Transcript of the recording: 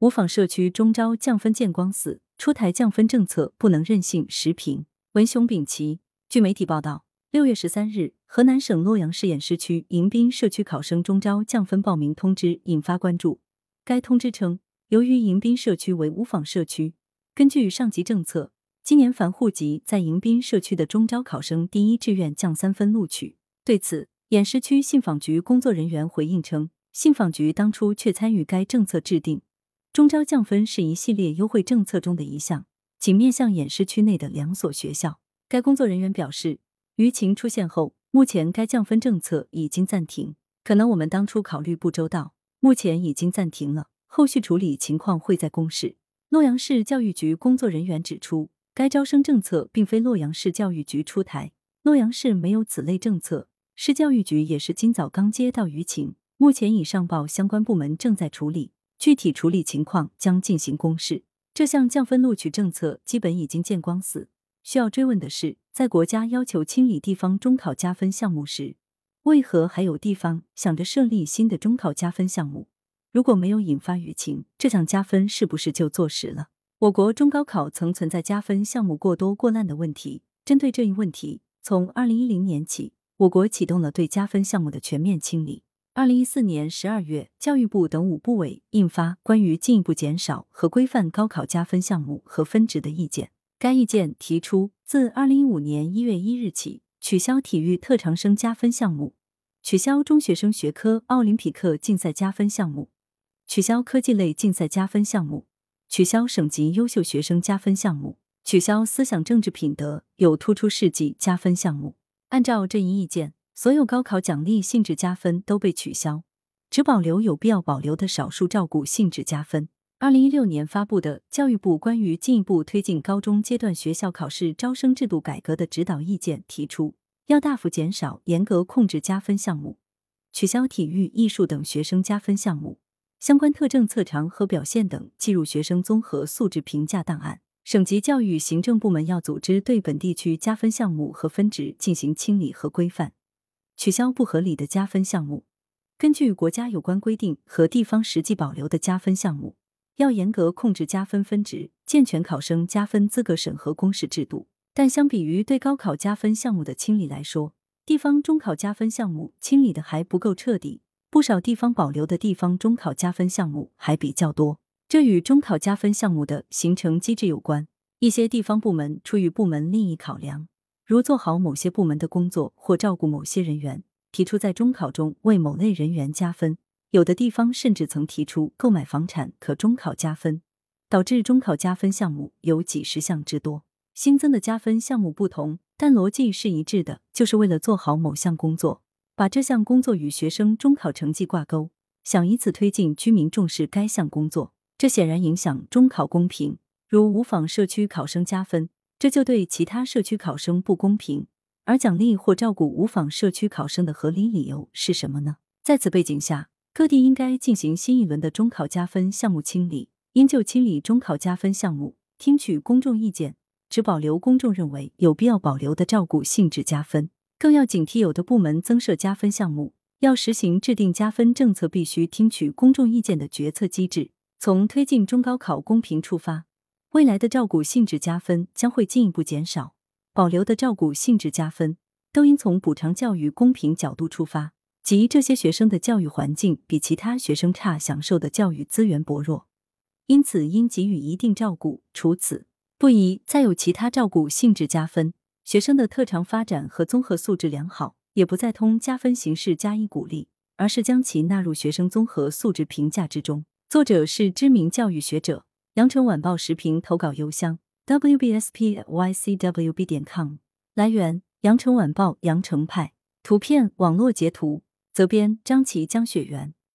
无纺社区中招降分见光死，出台降分政策不能任性。时评文雄丙奇。据媒体报道，六月十三日，河南省洛阳市偃师区迎宾社区考生中招降分报名通知引发关注。该通知称，由于迎宾社区为无纺社区，根据上级政策，今年凡户籍在迎宾社区的中招考生，第一志愿降三分录取。对此，偃师区信访局工作人员回应称。信访局当初却参与该政策制定，中招降分是一系列优惠政策中的一项，仅面向偃师区内的两所学校。该工作人员表示，舆情出现后，目前该降分政策已经暂停。可能我们当初考虑不周到，目前已经暂停了，后续处理情况会在公示。洛阳市教育局工作人员指出，该招生政策并非洛阳市教育局出台，洛阳市没有此类政策，市教育局也是今早刚接到舆情。目前已上报相关部门，正在处理，具体处理情况将进行公示。这项降分录取政策基本已经见光死。需要追问的是，在国家要求清理地方中考加分项目时，为何还有地方想着设立新的中考加分项目？如果没有引发舆情，这项加分是不是就坐实了？我国中高考曾存在加分项目过多过滥的问题。针对这一问题，从二零一零年起，我国启动了对加分项目的全面清理。二零一四年十二月，教育部等五部委印发《关于进一步减少和规范高考加分项目和分值的意见》。该意见提出，自二零一五年一月一日起，取消体育特长生加分项目，取消中学生学科奥林匹克竞赛加分项目，取消科技类竞赛加分项目，取消省级优秀学生加分项目，取消思想政治品德有突出事迹加分项目。按照这一意见。所有高考奖励性质加分都被取消，只保留有必要保留的少数照顾性质加分。二零一六年发布的教育部关于进一步推进高中阶段学校考试招生制度改革的指导意见提出，要大幅减少、严格控制加分项目，取消体育、艺术等学生加分项目，相关特征、特长和表现等计入学生综合素质评价档案。省级教育行政部门要组织对本地区加分项目和分值进行清理和规范。取消不合理的加分项目，根据国家有关规定和地方实际保留的加分项目，要严格控制加分分值，健全考生加分资格审核公示制度。但相比于对高考加分项目的清理来说，地方中考加分项目清理的还不够彻底，不少地方保留的地方中考加分项目还比较多。这与中考加分项目的形成机制有关。一些地方部门出于部门利益考量。如做好某些部门的工作或照顾某些人员，提出在中考中为某类人员加分，有的地方甚至曾提出购买房产可中考加分，导致中考加分项目有几十项之多。新增的加分项目不同，但逻辑是一致的，就是为了做好某项工作，把这项工作与学生中考成绩挂钩，想以此推进居民重视该项工作。这显然影响中考公平，如无纺社区考生加分。这就对其他社区考生不公平，而奖励或照顾无纺社区考生的合理理由是什么呢？在此背景下，各地应该进行新一轮的中考加分项目清理，应就清理中考加分项目听取公众意见，只保留公众认为有必要保留的照顾性质加分。更要警惕有的部门增设加分项目，要实行制定加分政策必须听取公众意见的决策机制，从推进中高考公平出发。未来的照顾性质加分将会进一步减少，保留的照顾性质加分都应从补偿教育公平角度出发，即这些学生的教育环境比其他学生差，享受的教育资源薄弱，因此应给予一定照顾。除此不宜再有其他照顾性质加分，学生的特长发展和综合素质良好，也不再通加分形式加以鼓励，而是将其纳入学生综合素质评价之中。作者是知名教育学者。羊城晚报时评投稿邮箱：wbspycwb 点 com。来源：羊城晚报羊城派。图片网络截图。责编：张琪、江雪源。